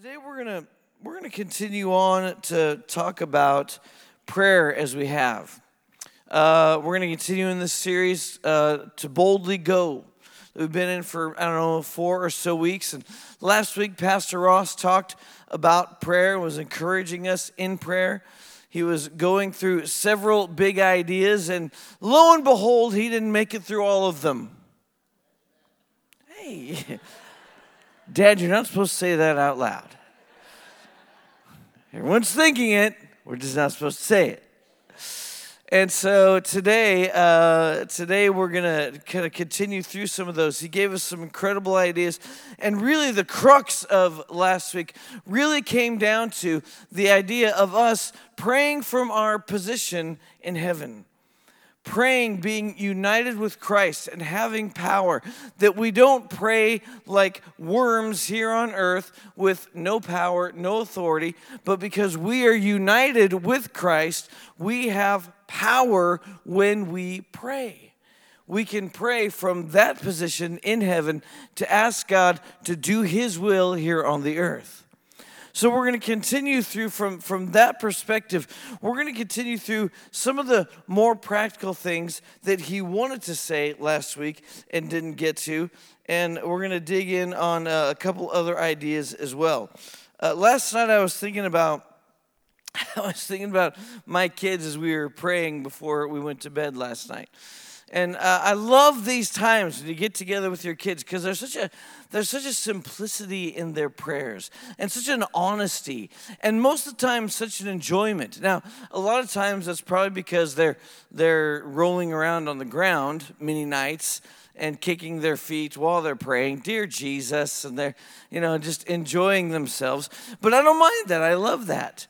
Today we're gonna we're gonna continue on to talk about prayer as we have. Uh, we're gonna continue in this series uh, to boldly go. We've been in for I don't know four or so weeks, and last week Pastor Ross talked about prayer, was encouraging us in prayer. He was going through several big ideas, and lo and behold, he didn't make it through all of them. Hey. Dad, you're not supposed to say that out loud. Everyone's thinking it, we're just not supposed to say it. And so today, uh, today we're gonna kind of continue through some of those. He gave us some incredible ideas, and really the crux of last week really came down to the idea of us praying from our position in heaven praying, being united with Christ and having power, that we don't pray like worms here on earth with no power, no authority, but because we are united with Christ, we have power when we pray. We can pray from that position in heaven to ask God to do His will here on the earth. So we're going to continue through from, from that perspective. We're going to continue through some of the more practical things that he wanted to say last week and didn't get to. And we're going to dig in on uh, a couple other ideas as well. Uh, last night I was thinking about I was thinking about my kids as we were praying before we went to bed last night. And uh, I love these times when you get together with your kids because there's such a there's such a simplicity in their prayers and such an honesty and most of the time such an enjoyment. Now, a lot of times that's probably because they're they're rolling around on the ground many nights and kicking their feet while they're praying, dear Jesus, and they're you know just enjoying themselves. But I don't mind that. I love that.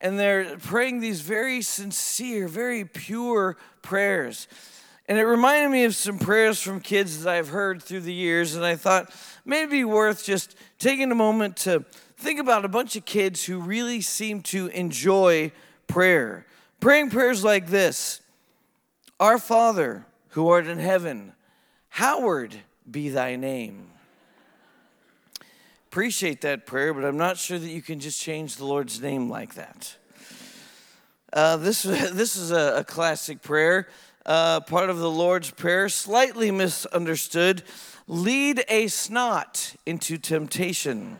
And they're praying these very sincere, very pure prayers. And it reminded me of some prayers from kids that I've heard through the years, and I thought maybe worth just taking a moment to think about a bunch of kids who really seem to enjoy prayer. Praying prayers like this Our Father, who art in heaven, hallowed be thy name. Appreciate that prayer, but I'm not sure that you can just change the Lord's name like that. Uh, this, this is a, a classic prayer uh, part of the Lord's Prayer, slightly misunderstood lead a snot into temptation.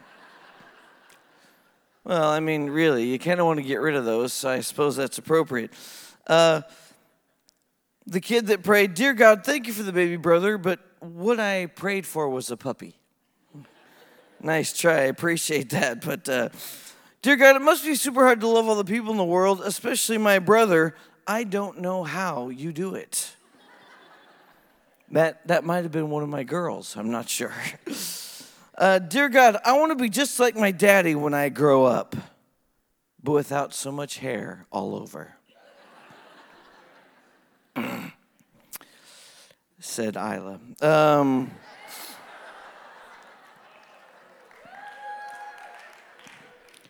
Well, I mean, really, you kind of want to get rid of those, so I suppose that's appropriate. Uh, the kid that prayed, Dear God, thank you for the baby brother, but what I prayed for was a puppy. nice try, I appreciate that. But, uh, Dear God, it must be super hard to love all the people in the world, especially my brother. I don't know how you do it. That, that might have been one of my girls, I'm not sure. Uh, Dear God, I want to be just like my daddy when I grow up, but without so much hair all over. Said Isla. Um,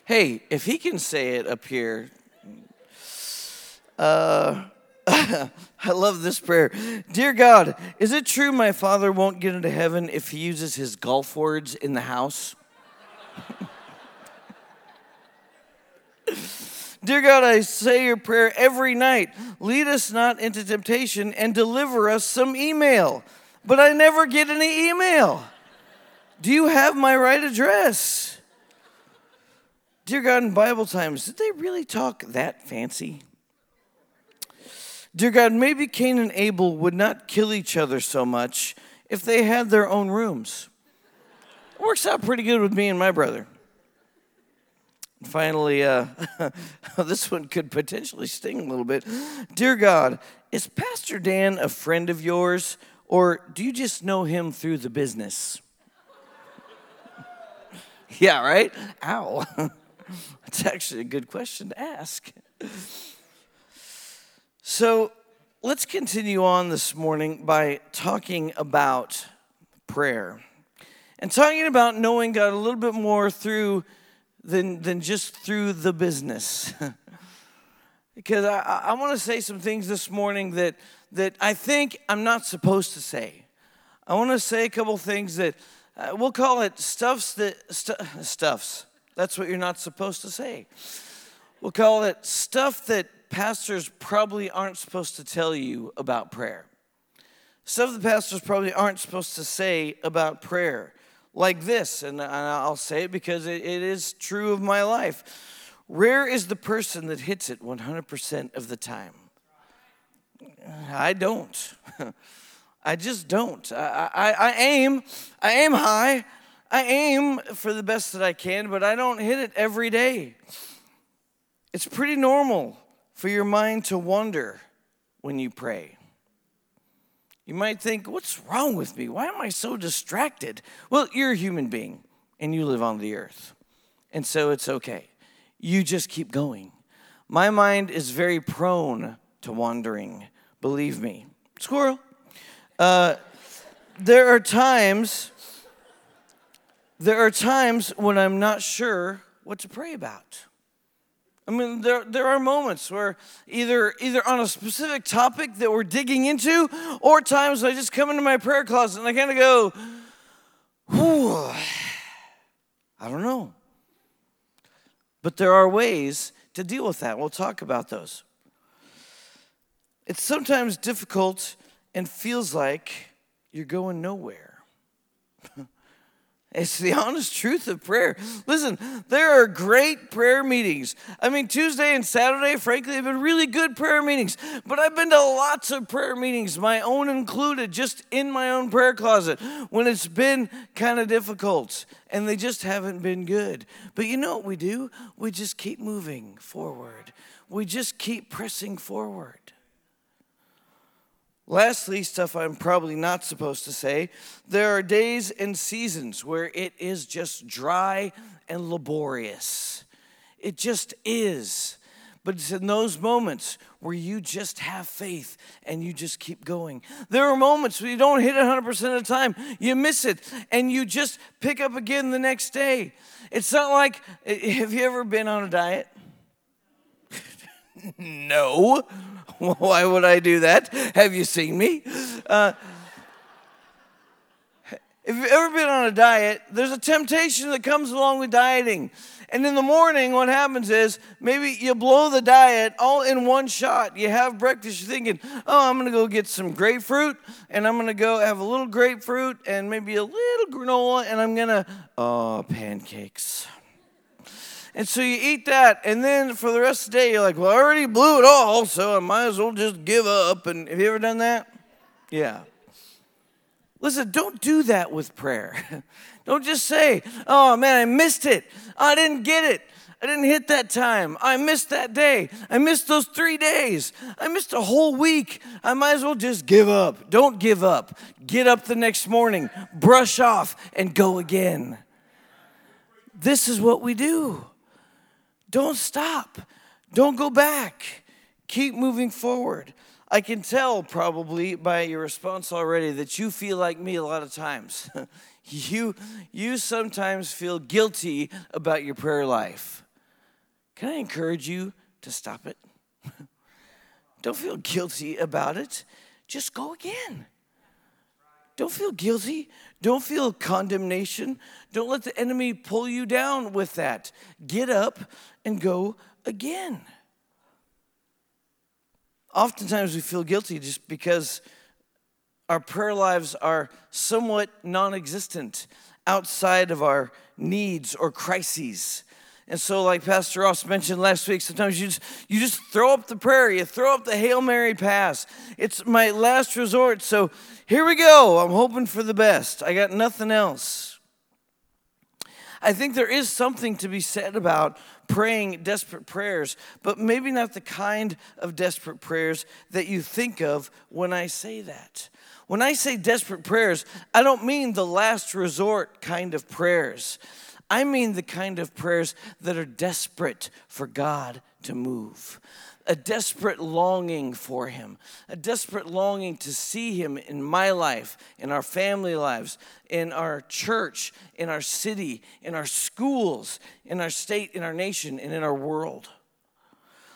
hey, if he can say it up here, uh, I love this prayer. Dear God, is it true my father won't get into heaven if he uses his golf words in the house? Dear God, I say your prayer every night. Lead us not into temptation and deliver us some email. But I never get any email. Do you have my right address? Dear God, in Bible times, did they really talk that fancy? Dear God, maybe Cain and Abel would not kill each other so much if they had their own rooms. It works out pretty good with me and my brother. Finally, uh, this one could potentially sting a little bit. Dear God, is Pastor Dan a friend of yours, or do you just know him through the business? yeah, right? Ow. That's actually a good question to ask. So let's continue on this morning by talking about prayer and talking about knowing God a little bit more through than, than just through the business. because I, I want to say some things this morning that, that I think I'm not supposed to say. I want to say a couple things that uh, we'll call it stuffs that stu- stuffs. That's what you're not supposed to say. We'll call it stuff that pastors probably aren't supposed to tell you about prayer. Stuff the pastors probably aren't supposed to say about prayer. Like this, and I'll say it because it is true of my life. Rare is the person that hits it 100% of the time. I don't. I just don't. I, I, I, aim, I aim high. I aim for the best that I can, but I don't hit it every day. It's pretty normal for your mind to wander when you pray. You might think, what's wrong with me? Why am I so distracted? Well, you're a human being and you live on the earth. And so it's okay. You just keep going. My mind is very prone to wandering, believe me. Squirrel. Uh, there are times, there are times when I'm not sure what to pray about. I mean, there, there are moments where either, either on a specific topic that we're digging into, or times I just come into my prayer closet and I kind of go, I don't know. But there are ways to deal with that. We'll talk about those. It's sometimes difficult and feels like you're going nowhere. It's the honest truth of prayer. Listen, there are great prayer meetings. I mean, Tuesday and Saturday, frankly, have been really good prayer meetings. But I've been to lots of prayer meetings, my own included, just in my own prayer closet, when it's been kind of difficult and they just haven't been good. But you know what we do? We just keep moving forward, we just keep pressing forward. Lastly, stuff I'm probably not supposed to say, there are days and seasons where it is just dry and laborious. It just is. But it's in those moments where you just have faith and you just keep going. There are moments where you don't hit it 100% of the time, you miss it, and you just pick up again the next day. It's not like, eh, have you ever been on a diet? No. Why would I do that? Have you seen me? Uh, if you've ever been on a diet, there's a temptation that comes along with dieting. And in the morning, what happens is maybe you blow the diet all in one shot. You have breakfast, you're thinking, oh, I'm going to go get some grapefruit, and I'm going to go have a little grapefruit and maybe a little granola, and I'm going to, oh, pancakes. And so you eat that, and then for the rest of the day, you're like, well, I already blew it all, so I might as well just give up. And have you ever done that? Yeah. Listen, don't do that with prayer. don't just say, oh man, I missed it. I didn't get it. I didn't hit that time. I missed that day. I missed those three days. I missed a whole week. I might as well just give up. Don't give up. Get up the next morning, brush off, and go again. This is what we do. Don't stop. Don't go back. Keep moving forward. I can tell probably by your response already that you feel like me a lot of times. you, you sometimes feel guilty about your prayer life. Can I encourage you to stop it? Don't feel guilty about it. Just go again. Don't feel guilty. Don't feel condemnation. Don't let the enemy pull you down with that. Get up and go again. Oftentimes we feel guilty just because our prayer lives are somewhat non existent outside of our needs or crises. And so, like Pastor Ross mentioned last week, sometimes you just, you just throw up the prayer, you throw up the Hail Mary pass. It's my last resort. So here we go. I'm hoping for the best. I got nothing else. I think there is something to be said about praying desperate prayers, but maybe not the kind of desperate prayers that you think of when I say that. When I say desperate prayers, I don't mean the last resort kind of prayers. I mean the kind of prayers that are desperate for God to move. A desperate longing for Him, a desperate longing to see Him in my life, in our family lives, in our church, in our city, in our schools, in our state, in our nation, and in our world.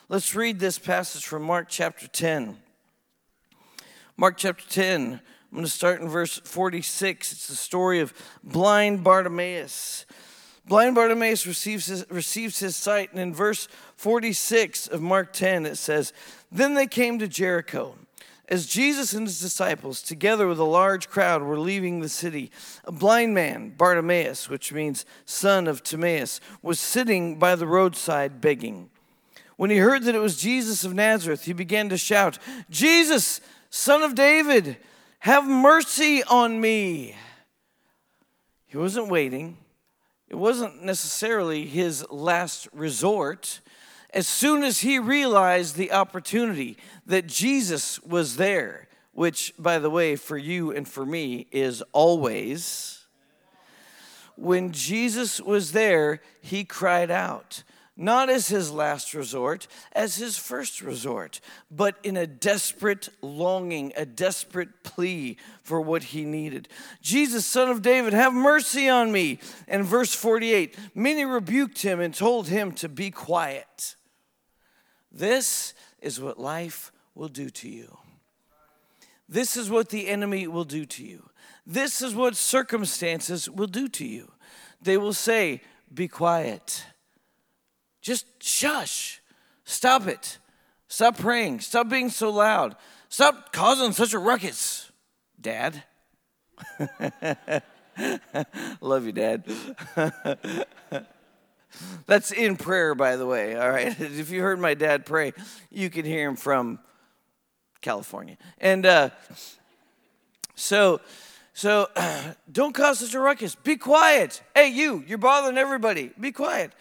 Let's read this passage from Mark chapter 10. Mark chapter 10, I'm going to start in verse 46. It's the story of blind Bartimaeus. Blind Bartimaeus receives his, receives his sight, and in verse 46 of Mark 10, it says, Then they came to Jericho. As Jesus and his disciples, together with a large crowd, were leaving the city, a blind man, Bartimaeus, which means son of Timaeus, was sitting by the roadside begging. When he heard that it was Jesus of Nazareth, he began to shout, Jesus, son of David, have mercy on me. He wasn't waiting, it wasn't necessarily his last resort. As soon as he realized the opportunity that Jesus was there, which, by the way, for you and for me is always, when Jesus was there, he cried out not as his last resort, as his first resort, but in a desperate longing, a desperate plea for what he needed. Jesus, son of David, have mercy on me. And verse 48 many rebuked him and told him to be quiet. This is what life will do to you. This is what the enemy will do to you. This is what circumstances will do to you. They will say, Be quiet just shush. Stop it. Stop praying. Stop being so loud. Stop causing such a ruckus, Dad. Love you, Dad. That's in prayer, by the way. All right. If you heard my dad pray, you can hear him from California. And uh, so, so don't cause such a ruckus. Be quiet. Hey, you, you're bothering everybody. Be quiet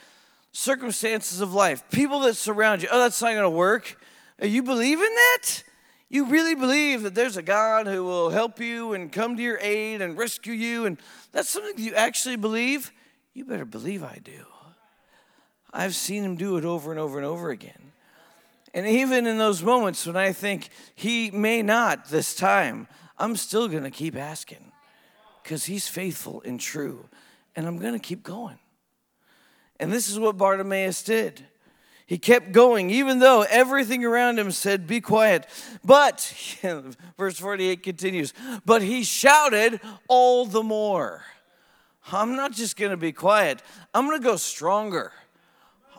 circumstances of life, people that surround you. Oh, that's not going to work. You believe in that? You really believe that there's a God who will help you and come to your aid and rescue you, and that's something you actually believe? You better believe I do. I've seen him do it over and over and over again. And even in those moments when I think he may not this time, I'm still going to keep asking because he's faithful and true. And I'm going to keep going. And this is what Bartimaeus did. He kept going, even though everything around him said, Be quiet. But, verse 48 continues, but he shouted all the more. I'm not just to be quiet, I'm to go stronger.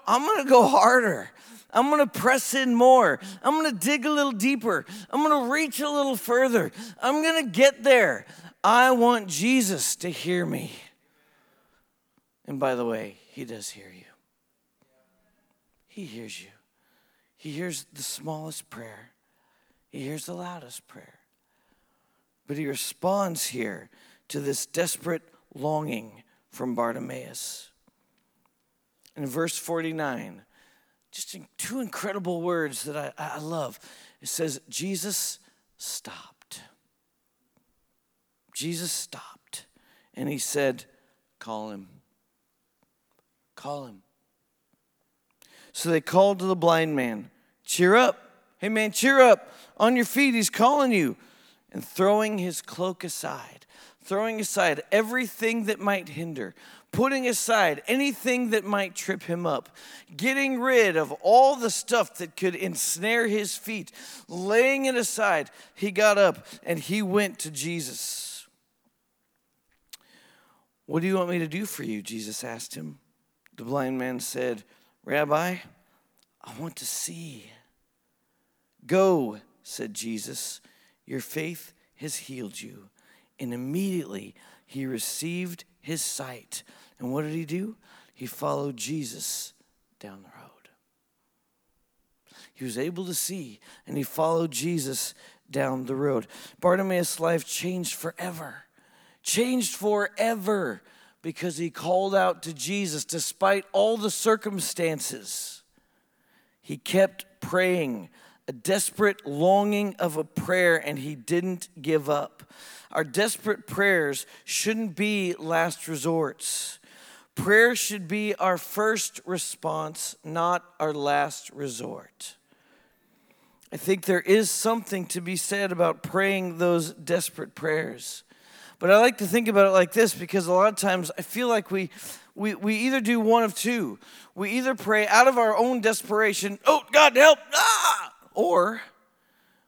I'm to go harder. I'm to press in more. I'm to dig a little deeper. I'm to reach a little further. I'm to get there. I want Jesus to hear me. And by the way, he does hear you. He hears you. He hears the smallest prayer, He hears the loudest prayer. But He responds here to this desperate longing from Bartimaeus. In verse 49, just two incredible words that I, I love. It says, Jesus stopped. Jesus stopped. And he said, Call him. Call him. So they called to the blind man, Cheer up. Hey, man, cheer up. On your feet, he's calling you. And throwing his cloak aside, throwing aside everything that might hinder, putting aside anything that might trip him up, getting rid of all the stuff that could ensnare his feet, laying it aside, he got up and he went to Jesus. What do you want me to do for you? Jesus asked him. The blind man said, Rabbi, I want to see. Go, said Jesus, your faith has healed you. And immediately he received his sight. And what did he do? He followed Jesus down the road. He was able to see, and he followed Jesus down the road. Bartimaeus' life changed forever. Changed forever because he called out to Jesus despite all the circumstances. He kept praying, a desperate longing of a prayer, and he didn't give up. Our desperate prayers shouldn't be last resorts. Prayer should be our first response, not our last resort. I think there is something to be said about praying those desperate prayers. But I like to think about it like this because a lot of times I feel like we, we, we either do one of two. We either pray out of our own desperation, oh, God, help, ah! or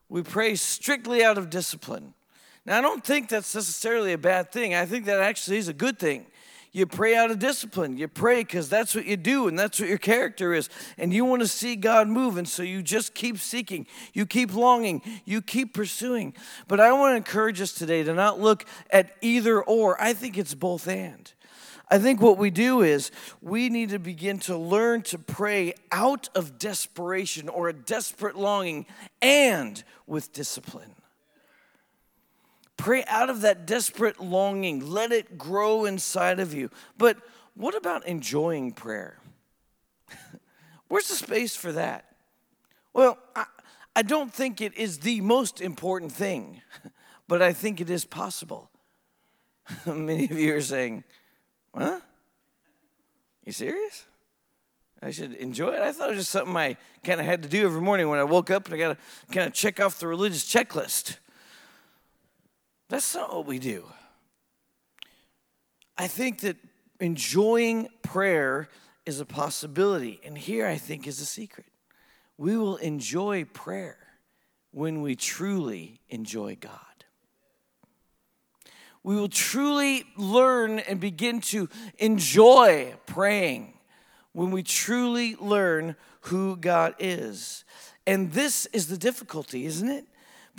we pray strictly out of discipline. Now, I don't think that's necessarily a bad thing. I think that actually is a good thing. You pray out of discipline. You pray because that's what you do and that's what your character is. And you want to see God move. And so you just keep seeking, you keep longing, you keep pursuing. But I want to encourage us today to not look at either or. I think it's both and. I think what we do is we need to begin to learn to pray out of desperation or a desperate longing and with discipline. Pray out of that desperate longing. Let it grow inside of you. But what about enjoying prayer? Where's the space for that? Well, I, I don't think it is the most important thing, but I think it is possible. Many of you are saying, Huh? You serious? I should enjoy it. I thought it was just something I kind of had to do every morning when I woke up and I got to kind of check off the religious checklist. That's not what we do. I think that enjoying prayer is a possibility. And here I think is a secret. We will enjoy prayer when we truly enjoy God. We will truly learn and begin to enjoy praying when we truly learn who God is. And this is the difficulty, isn't it?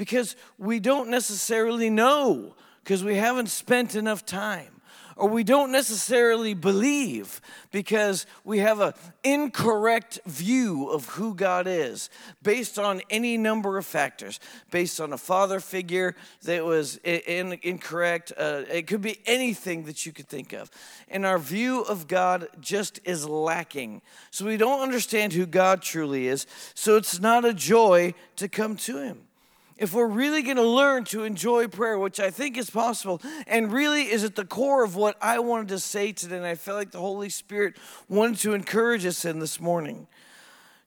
Because we don't necessarily know because we haven't spent enough time or we don't necessarily believe because we have an incorrect view of who God is based on any number of factors, based on a father figure that was in, incorrect. Uh, it could be anything that you could think of. And our view of God just is lacking. So we don't understand who God truly is. So it's not a joy to come to Him if we're really going to learn to enjoy prayer, which I think is possible, and really is at the core of what I wanted to say today, and I felt like the Holy Spirit wanted to encourage us in this morning.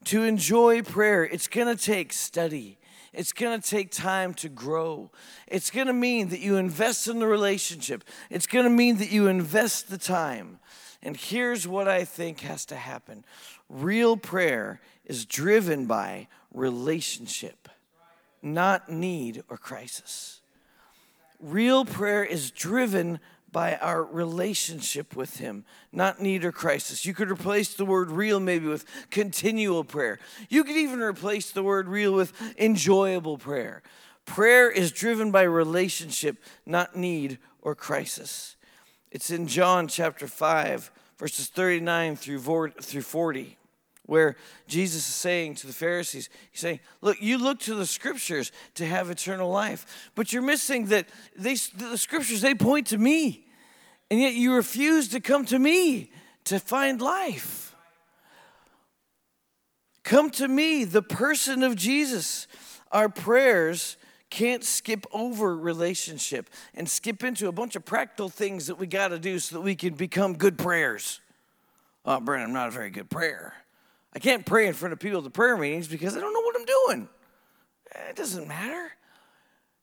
To enjoy prayer, it's going to take study. It's going to take time to grow. It's going to mean that you invest in the relationship. It's going to mean that you invest the time. And here's what I think has to happen real prayer is driven by relationship not need or crisis. Real prayer is driven by our relationship with Him, not need or crisis. You could replace the word real maybe with continual prayer. You could even replace the word real with enjoyable prayer. Prayer is driven by relationship, not need or crisis. It's in John chapter 5, verses 39 through 40 where Jesus is saying to the Pharisees, He's saying, Look, you look to the scriptures to have eternal life, but you're missing that they, the scriptures, they point to me, and yet you refuse to come to me to find life. Come to me, the person of Jesus. Our prayers can't skip over relationship and skip into a bunch of practical things that we got to do so that we can become good prayers. Oh, Brent, I'm not a very good prayer. I can't pray in front of people at the prayer meetings because I don't know what I'm doing. Eh, it doesn't matter.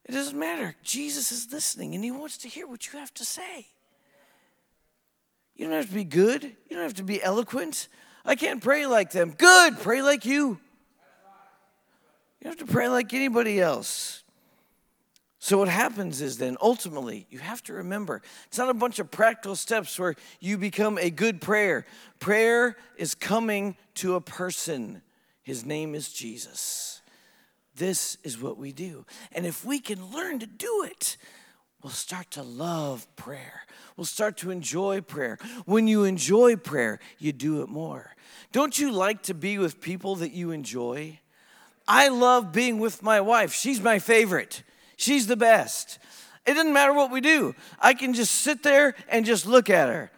It doesn't matter. Jesus is listening and he wants to hear what you have to say. You don't have to be good, you don't have to be eloquent. I can't pray like them. Good, pray like you. You don't have to pray like anybody else. So, what happens is then ultimately, you have to remember it's not a bunch of practical steps where you become a good prayer. Prayer is coming to a person. His name is Jesus. This is what we do. And if we can learn to do it, we'll start to love prayer. We'll start to enjoy prayer. When you enjoy prayer, you do it more. Don't you like to be with people that you enjoy? I love being with my wife, she's my favorite. She's the best. It doesn't matter what we do. I can just sit there and just look at her.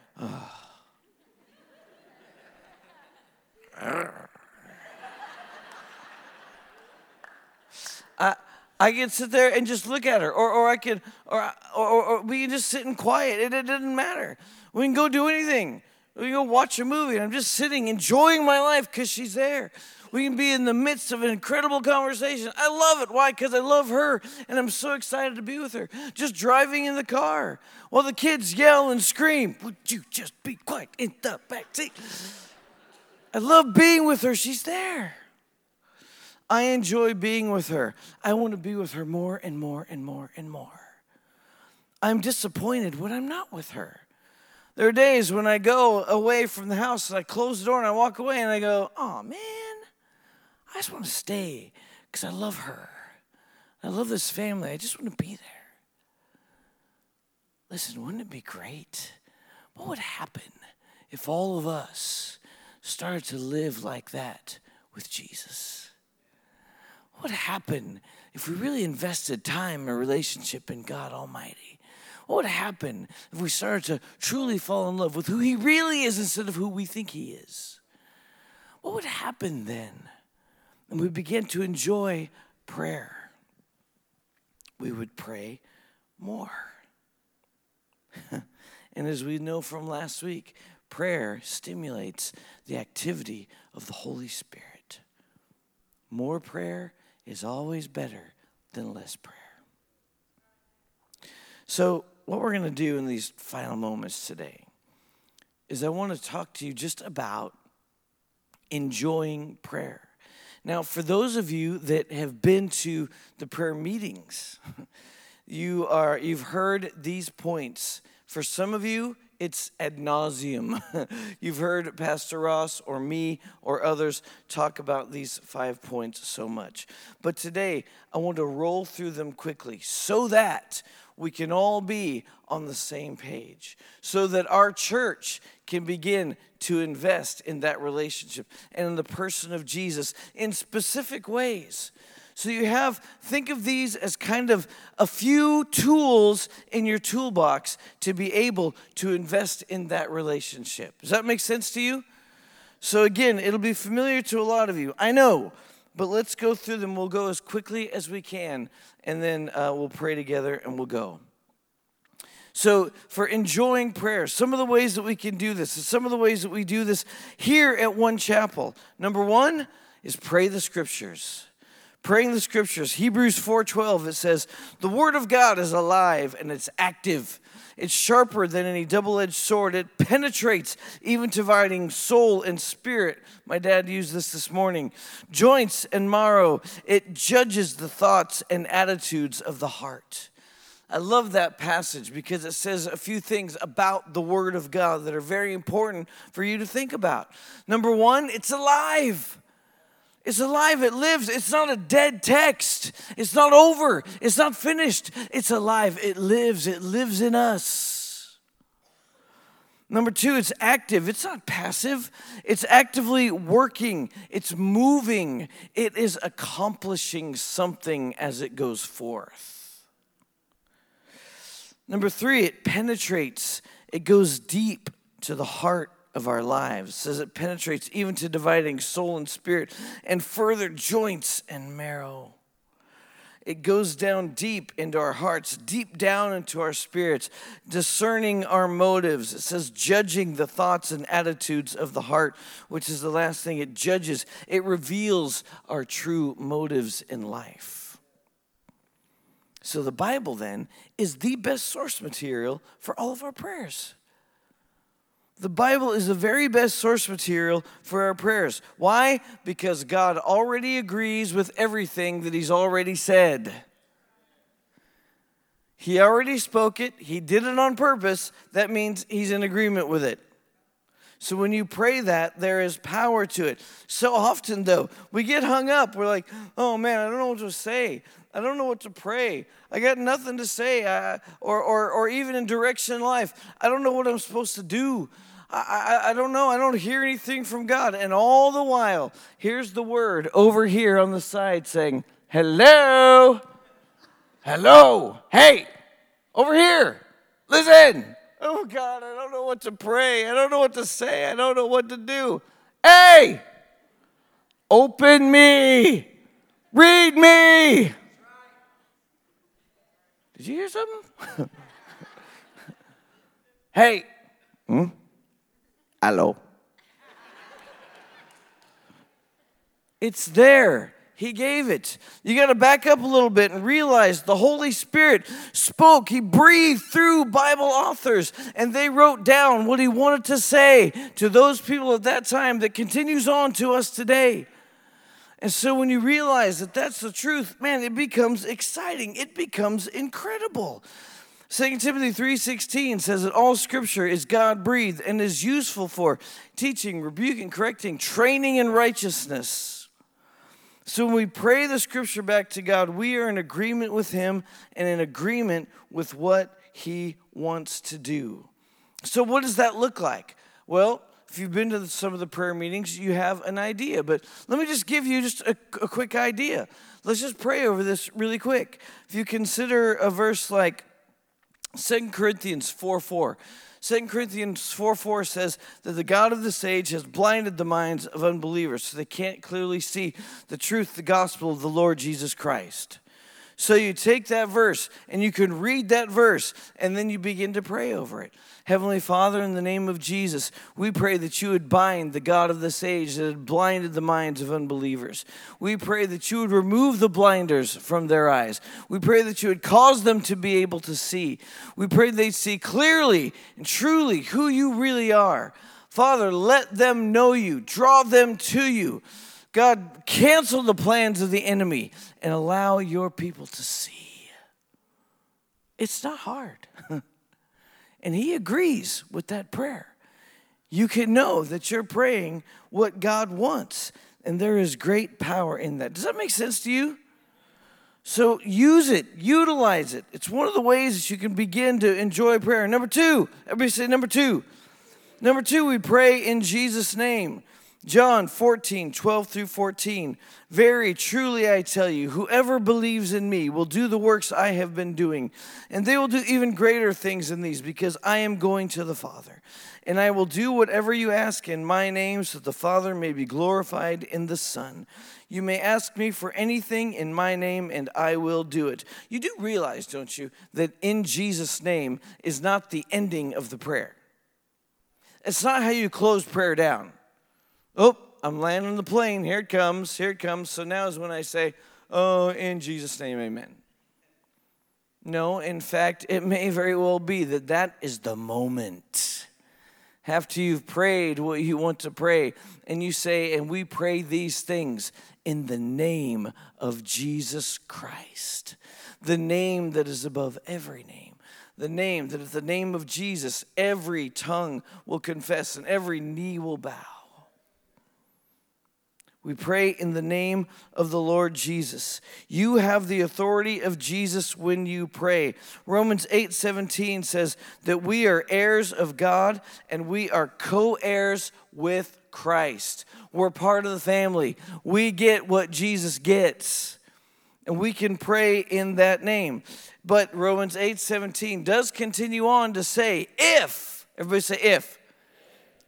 I, I can sit there and just look at her, or, or I can, or, or, or we can just sit in quiet. It, it doesn't matter. We can go do anything. We can go watch a movie, and I'm just sitting enjoying my life because she's there. We can be in the midst of an incredible conversation. I love it. Why? Because I love her and I'm so excited to be with her. Just driving in the car while the kids yell and scream, Would you just be quiet in the back seat? I love being with her. She's there. I enjoy being with her. I want to be with her more and more and more and more. I'm disappointed when I'm not with her. There are days when I go away from the house and I close the door and I walk away and I go, oh man, I just want to stay because I love her. I love this family. I just want to be there. Listen, wouldn't it be great? What would happen if all of us started to live like that with Jesus? What would happen if we really invested time in a relationship in God Almighty? What would happen if we started to truly fall in love with who He really is instead of who we think He is? What would happen then? And we begin to enjoy prayer. We would pray more. and as we know from last week, prayer stimulates the activity of the Holy Spirit. More prayer is always better than less prayer. So, what we're going to do in these final moments today is I want to talk to you just about enjoying prayer. Now, for those of you that have been to the prayer meetings, you are you've heard these points. For some of you, it's ad nauseum. You've heard Pastor Ross or me or others talk about these five points so much. But today, I want to roll through them quickly so that we can all be on the same page, so that our church can begin to invest in that relationship and in the person of Jesus in specific ways. So you have, think of these as kind of a few tools in your toolbox to be able to invest in that relationship. Does that make sense to you? So again, it'll be familiar to a lot of you. I know, but let's go through them. We'll go as quickly as we can, and then uh, we'll pray together and we'll go. So, for enjoying prayer, some of the ways that we can do this, some of the ways that we do this here at One Chapel. Number one is pray the scriptures praying the scriptures hebrews 4.12 it says the word of god is alive and it's active it's sharper than any double-edged sword it penetrates even dividing soul and spirit my dad used this this morning joints and marrow it judges the thoughts and attitudes of the heart I love that passage because it says a few things about the Word of God that are very important for you to think about. Number one, it's alive. It's alive, it lives. It's not a dead text. It's not over. It's not finished. It's alive. It lives. It lives in us. Number two, it's active. It's not passive. It's actively working. It's moving. It is accomplishing something as it goes forth. Number three, it penetrates. It goes deep to the heart of our lives, says it penetrates even to dividing soul and spirit and further joints and marrow. It goes down deep into our hearts, deep down into our spirits, discerning our motives. It says judging the thoughts and attitudes of the heart, which is the last thing it judges. It reveals our true motives in life. So the Bible then is the best source material for all of our prayers. The Bible is the very best source material for our prayers. Why? Because God already agrees with everything that He's already said. He already spoke it, He did it on purpose. That means He's in agreement with it. So when you pray that, there is power to it. So often, though, we get hung up. We're like, oh man, I don't know what to say. I don't know what to pray. I got nothing to say. I, or, or, or even in direction in life, I don't know what I'm supposed to do. I, I, I don't know. I don't hear anything from God. And all the while, here's the word over here on the side saying, Hello. Hello. Hey, over here. Listen. Oh, God, I don't know what to pray. I don't know what to say. I don't know what to do. Hey, open me. Read me. Did you hear something? hey. Hmm? Hello. It's there. He gave it. You got to back up a little bit and realize the Holy Spirit spoke. He breathed through Bible authors and they wrote down what he wanted to say to those people at that time that continues on to us today. And so when you realize that that's the truth, man, it becomes exciting. It becomes incredible. 2 Timothy 3:16 says that all scripture is God-breathed and is useful for teaching, rebuking, correcting, training in righteousness. So when we pray the scripture back to God, we are in agreement with him and in agreement with what he wants to do. So what does that look like? Well, if you've been to some of the prayer meetings, you have an idea. But let me just give you just a, a quick idea. Let's just pray over this really quick. If you consider a verse like 2 Corinthians 4 4. 2 Corinthians 4 4 says that the God of this age has blinded the minds of unbelievers so they can't clearly see the truth, the gospel of the Lord Jesus Christ. So you take that verse and you can read that verse and then you begin to pray over it. Heavenly Father, in the name of Jesus, we pray that you would bind the God of this age that had blinded the minds of unbelievers. We pray that you would remove the blinders from their eyes. We pray that you would cause them to be able to see. We pray they'd see clearly and truly who you really are. Father, let them know you, draw them to you. God, cancel the plans of the enemy and allow your people to see. It's not hard. and He agrees with that prayer. You can know that you're praying what God wants, and there is great power in that. Does that make sense to you? So use it, utilize it. It's one of the ways that you can begin to enjoy prayer. Number two, everybody say number two. Number two, we pray in Jesus' name. John 14, 12 through 14. Very truly I tell you, whoever believes in me will do the works I have been doing, and they will do even greater things than these, because I am going to the Father. And I will do whatever you ask in my name, so that the Father may be glorified in the Son. You may ask me for anything in my name, and I will do it. You do realize, don't you, that in Jesus' name is not the ending of the prayer. It's not how you close prayer down. Oh, I'm landing the plane. Here it comes. Here it comes. So now is when I say, Oh, in Jesus' name, amen. No, in fact, it may very well be that that is the moment. After you've prayed what you want to pray, and you say, and we pray these things in the name of Jesus Christ, the name that is above every name, the name that at the name of Jesus, every tongue will confess and every knee will bow. We pray in the name of the Lord Jesus. You have the authority of Jesus when you pray. Romans 8 17 says that we are heirs of God and we are co heirs with Christ. We're part of the family. We get what Jesus gets. And we can pray in that name. But Romans 8 17 does continue on to say, if, everybody say, if,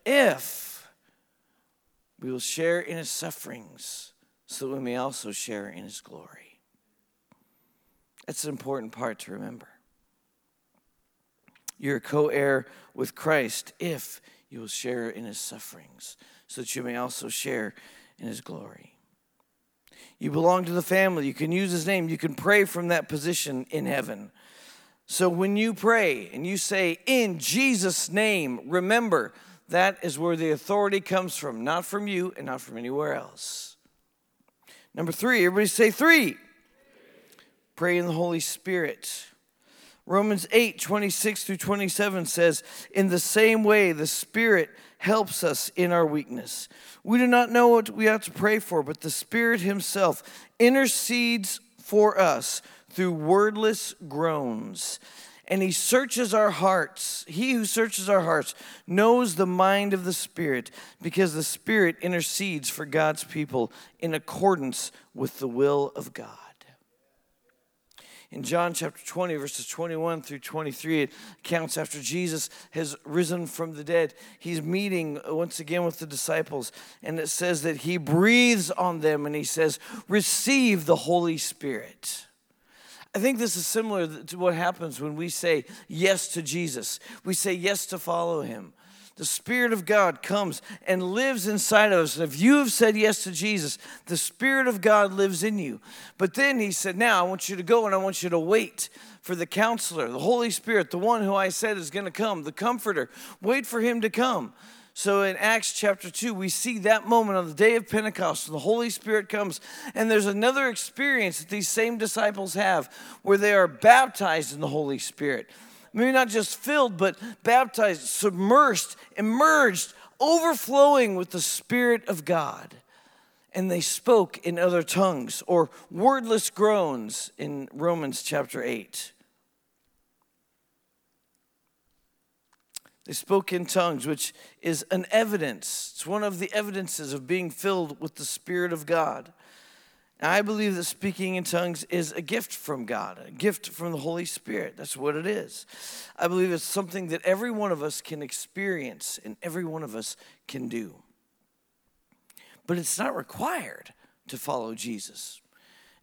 if we will share in his sufferings so that we may also share in his glory. That's an important part to remember. You're co heir with Christ if you will share in his sufferings so that you may also share in his glory. You belong to the family. You can use his name. You can pray from that position in heaven. So when you pray and you say, in Jesus' name, remember, that is where the authority comes from, not from you and not from anywhere else. Number three, everybody say three. Pray in the Holy Spirit. Romans 8, 26 through 27 says, In the same way, the Spirit helps us in our weakness. We do not know what we ought to pray for, but the Spirit Himself intercedes for us through wordless groans and he searches our hearts. He who searches our hearts knows the mind of the Spirit because the Spirit intercedes for God's people in accordance with the will of God. In John chapter 20, verses 21 through 23, it counts after Jesus has risen from the dead. He's meeting once again with the disciples, and it says that he breathes on them and he says, Receive the Holy Spirit. I think this is similar to what happens when we say yes to Jesus. We say yes to follow him. The Spirit of God comes and lives inside of us. And if you have said yes to Jesus, the Spirit of God lives in you. But then he said, Now I want you to go and I want you to wait for the counselor, the Holy Spirit, the one who I said is going to come, the comforter. Wait for him to come. So in Acts chapter 2, we see that moment on the day of Pentecost, the Holy Spirit comes, and there's another experience that these same disciples have where they are baptized in the Holy Spirit. Maybe not just filled, but baptized, submersed, immersed, overflowing with the Spirit of God. And they spoke in other tongues or wordless groans in Romans chapter 8. They spoke in tongues, which is an evidence. It's one of the evidences of being filled with the Spirit of God. And I believe that speaking in tongues is a gift from God, a gift from the Holy Spirit. That's what it is. I believe it's something that every one of us can experience and every one of us can do. But it's not required to follow Jesus.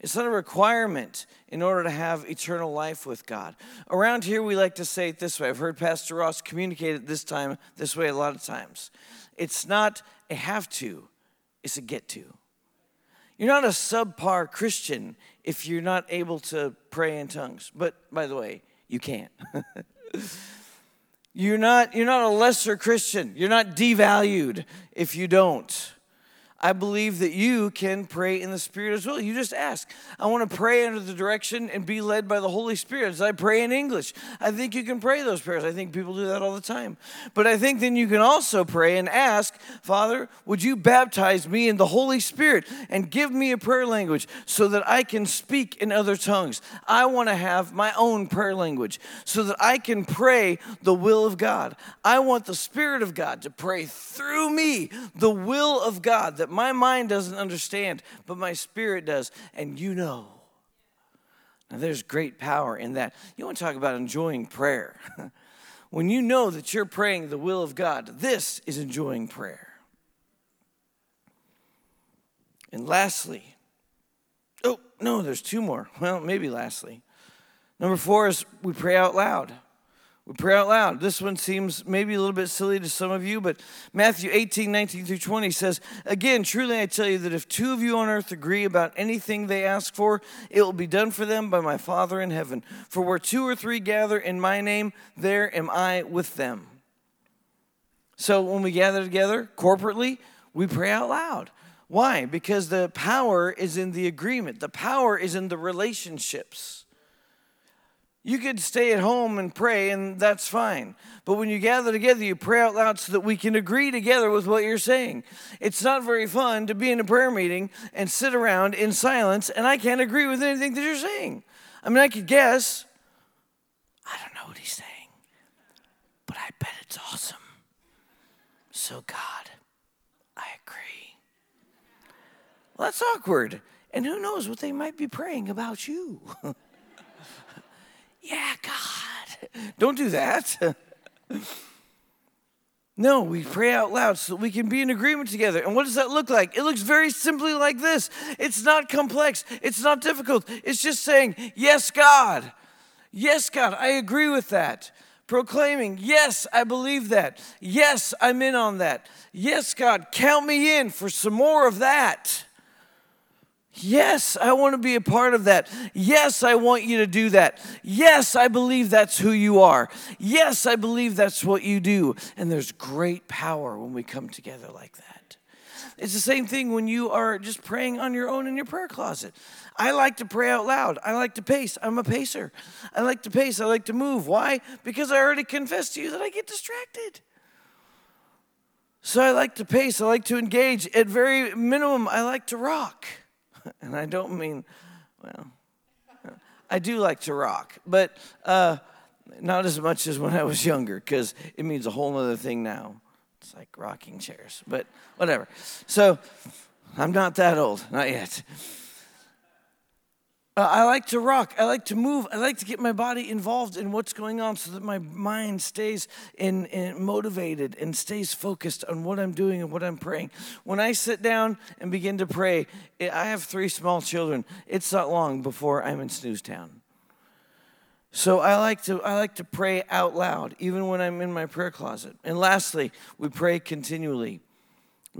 It's not a requirement in order to have eternal life with God. Around here, we like to say it this way. I've heard Pastor Ross communicate it this time, this way a lot of times. It's not a have to, it's a get to. You're not a subpar Christian if you're not able to pray in tongues. But by the way, you can't. you're not you're not a lesser Christian. You're not devalued if you don't. I believe that you can pray in the Spirit as well. You just ask. I want to pray under the direction and be led by the Holy Spirit as I pray in English. I think you can pray those prayers. I think people do that all the time. But I think then you can also pray and ask, Father, would you baptize me in the Holy Spirit and give me a prayer language so that I can speak in other tongues? I want to have my own prayer language so that I can pray the will of God. I want the Spirit of God to pray through me the will of God that my mind doesn't understand, but my spirit does, and you know. Now, there's great power in that. You want to talk about enjoying prayer. when you know that you're praying the will of God, this is enjoying prayer. And lastly, oh, no, there's two more. Well, maybe lastly. Number four is we pray out loud. We pray out loud. This one seems maybe a little bit silly to some of you, but Matthew 18, 19 through 20 says, Again, truly I tell you that if two of you on earth agree about anything they ask for, it will be done for them by my Father in heaven. For where two or three gather in my name, there am I with them. So when we gather together corporately, we pray out loud. Why? Because the power is in the agreement, the power is in the relationships. You could stay at home and pray, and that's fine. But when you gather together, you pray out loud so that we can agree together with what you're saying. It's not very fun to be in a prayer meeting and sit around in silence, and I can't agree with anything that you're saying. I mean, I could guess. I don't know what he's saying, but I bet it's awesome. So, God, I agree. Well, that's awkward. And who knows what they might be praying about you. Yeah, God. Don't do that. No, we pray out loud so we can be in agreement together. And what does that look like? It looks very simply like this it's not complex, it's not difficult. It's just saying, Yes, God. Yes, God, I agree with that. Proclaiming, Yes, I believe that. Yes, I'm in on that. Yes, God, count me in for some more of that. Yes, I want to be a part of that. Yes, I want you to do that. Yes, I believe that's who you are. Yes, I believe that's what you do. And there's great power when we come together like that. It's the same thing when you are just praying on your own in your prayer closet. I like to pray out loud. I like to pace. I'm a pacer. I like to pace. I like to move. Why? Because I already confessed to you that I get distracted. So I like to pace. I like to engage. At very minimum, I like to rock. and I don't mean, well, I do like to rock, but uh, not as much as when I was younger, because it means a whole other thing now. It's like rocking chairs, but whatever. So I'm not that old, not yet. Uh, I like to rock. I like to move. I like to get my body involved in what's going on so that my mind stays in, in, motivated and stays focused on what I'm doing and what I'm praying. When I sit down and begin to pray, I have three small children. It's not long before I'm in snooze town. So I like to I like to pray out loud, even when I'm in my prayer closet. And lastly, we pray continually.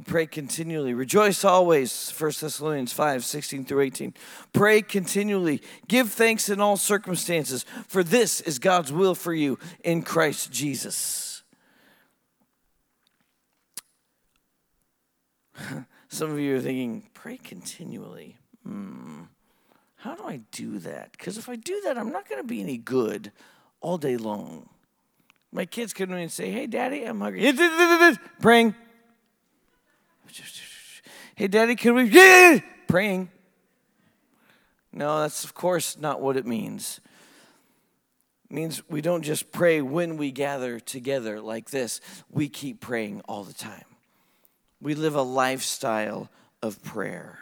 Pray continually. Rejoice always, 1 Thessalonians 5 16 through 18. Pray continually. Give thanks in all circumstances, for this is God's will for you in Christ Jesus. Some of you are thinking, pray continually. Hmm, how do I do that? Because if I do that, I'm not going to be any good all day long. My kids come to me and say, Hey, Daddy, I'm hungry. Praying. Hey, Daddy, can we? Yeah, praying. No, that's of course not what it means. It means we don't just pray when we gather together like this, we keep praying all the time. We live a lifestyle of prayer.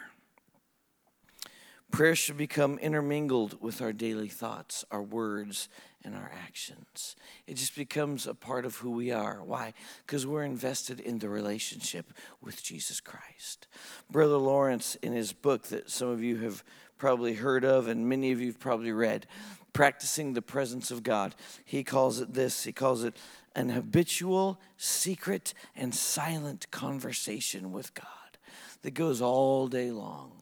Prayer should become intermingled with our daily thoughts, our words, and our actions. It just becomes a part of who we are. Why? Because we're invested in the relationship with Jesus Christ. Brother Lawrence, in his book that some of you have probably heard of and many of you have probably read, Practicing the Presence of God, he calls it this he calls it an habitual, secret, and silent conversation with God that goes all day long.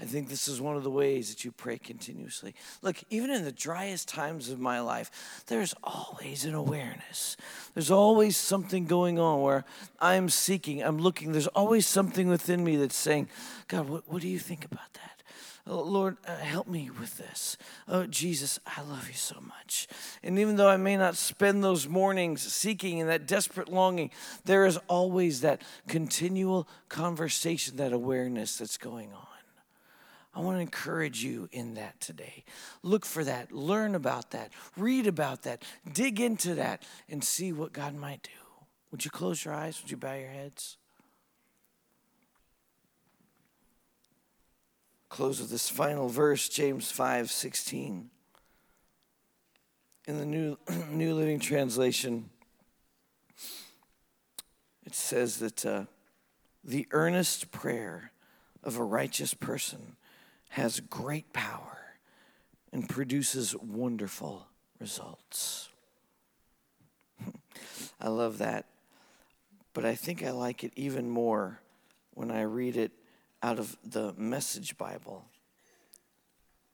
I think this is one of the ways that you pray continuously. Look, even in the driest times of my life, there's always an awareness. There's always something going on where I'm seeking, I'm looking. There's always something within me that's saying, God, what, what do you think about that? Oh, Lord, uh, help me with this. Oh, Jesus, I love you so much. And even though I may not spend those mornings seeking and that desperate longing, there is always that continual conversation, that awareness that's going on. I want to encourage you in that today. Look for that, learn about that, read about that, dig into that, and see what God might do. Would you close your eyes? Would you bow your heads? Close with this final verse, James 5 16. In the New, New Living Translation, it says that uh, the earnest prayer of a righteous person has great power and produces wonderful results. I love that. But I think I like it even more when I read it out of the Message Bible.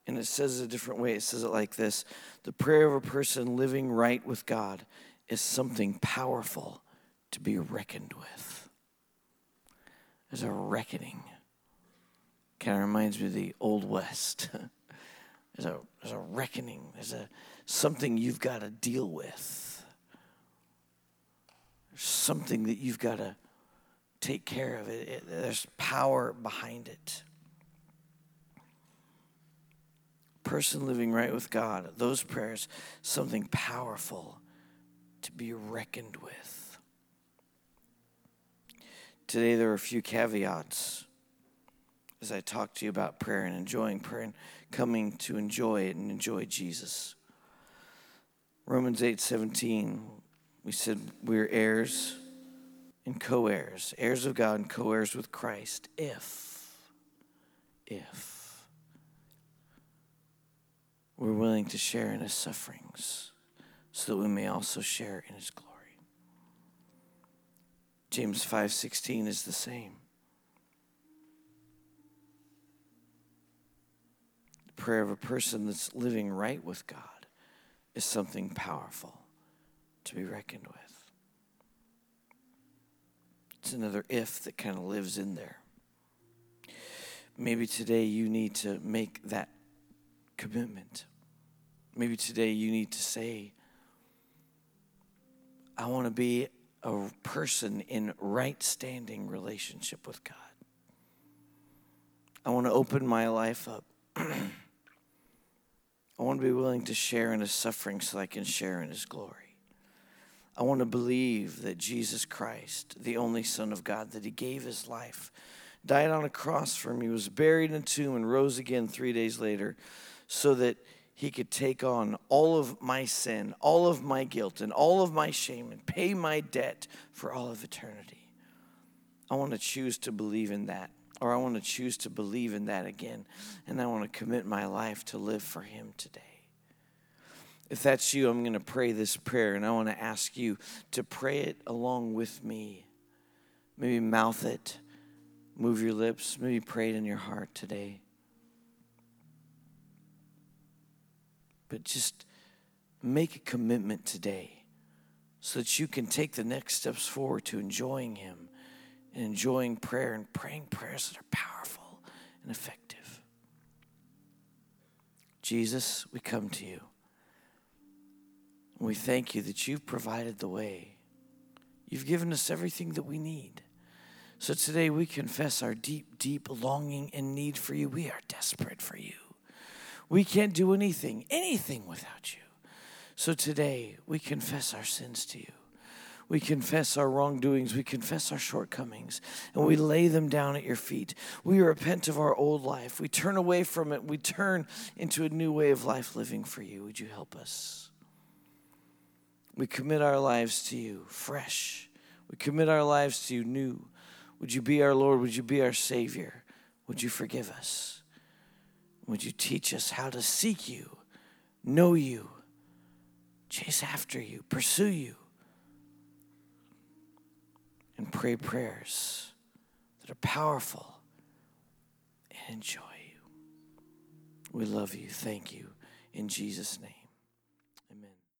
And it says it a different way. It says it like this The prayer of a person living right with God is something powerful to be reckoned with. There's a reckoning Kind of reminds me of the Old West. there's, a, there's a reckoning, there's a, something you've got to deal with. There's something that you've got to take care of. It, it, there's power behind it. Person living right with God, those prayers, something powerful to be reckoned with. Today, there are a few caveats as I talk to you about prayer and enjoying prayer and coming to enjoy it and enjoy Jesus. Romans 8 17, we said we're heirs and co heirs, heirs of God and co heirs with Christ, if, if we're willing to share in his sufferings so that we may also share in his glory. James 5:16 is the same. The prayer of a person that's living right with God is something powerful to be reckoned with. It's another if that kind of lives in there. Maybe today you need to make that commitment. Maybe today you need to say, I want to be a person in right standing relationship with God. I want to open my life up I want to be willing to share in his suffering so I can share in his glory. I want to believe that Jesus Christ, the only Son of God, that he gave his life, died on a cross for me, was buried in a tomb, and rose again three days later so that he could take on all of my sin, all of my guilt, and all of my shame and pay my debt for all of eternity. I want to choose to believe in that or I want to choose to believe in that again, and I want to commit my life to live for Him today. If that's you, I'm going to pray this prayer, and I want to ask you to pray it along with me. Maybe mouth it, move your lips, maybe pray it in your heart today. But just make a commitment today so that you can take the next steps forward to enjoying Him and enjoying prayer and praying prayers that are powerful and effective. Jesus, we come to you. We thank you that you've provided the way. You've given us everything that we need. So today we confess our deep, deep longing and need for you. We are desperate for you. We can't do anything, anything without you. So today we confess our sins to you. We confess our wrongdoings. We confess our shortcomings. And we lay them down at your feet. We repent of our old life. We turn away from it. We turn into a new way of life living for you. Would you help us? We commit our lives to you fresh. We commit our lives to you new. Would you be our Lord? Would you be our Savior? Would you forgive us? Would you teach us how to seek you, know you, chase after you, pursue you, and pray prayers that are powerful and enjoy you? We love you. Thank you. In Jesus' name.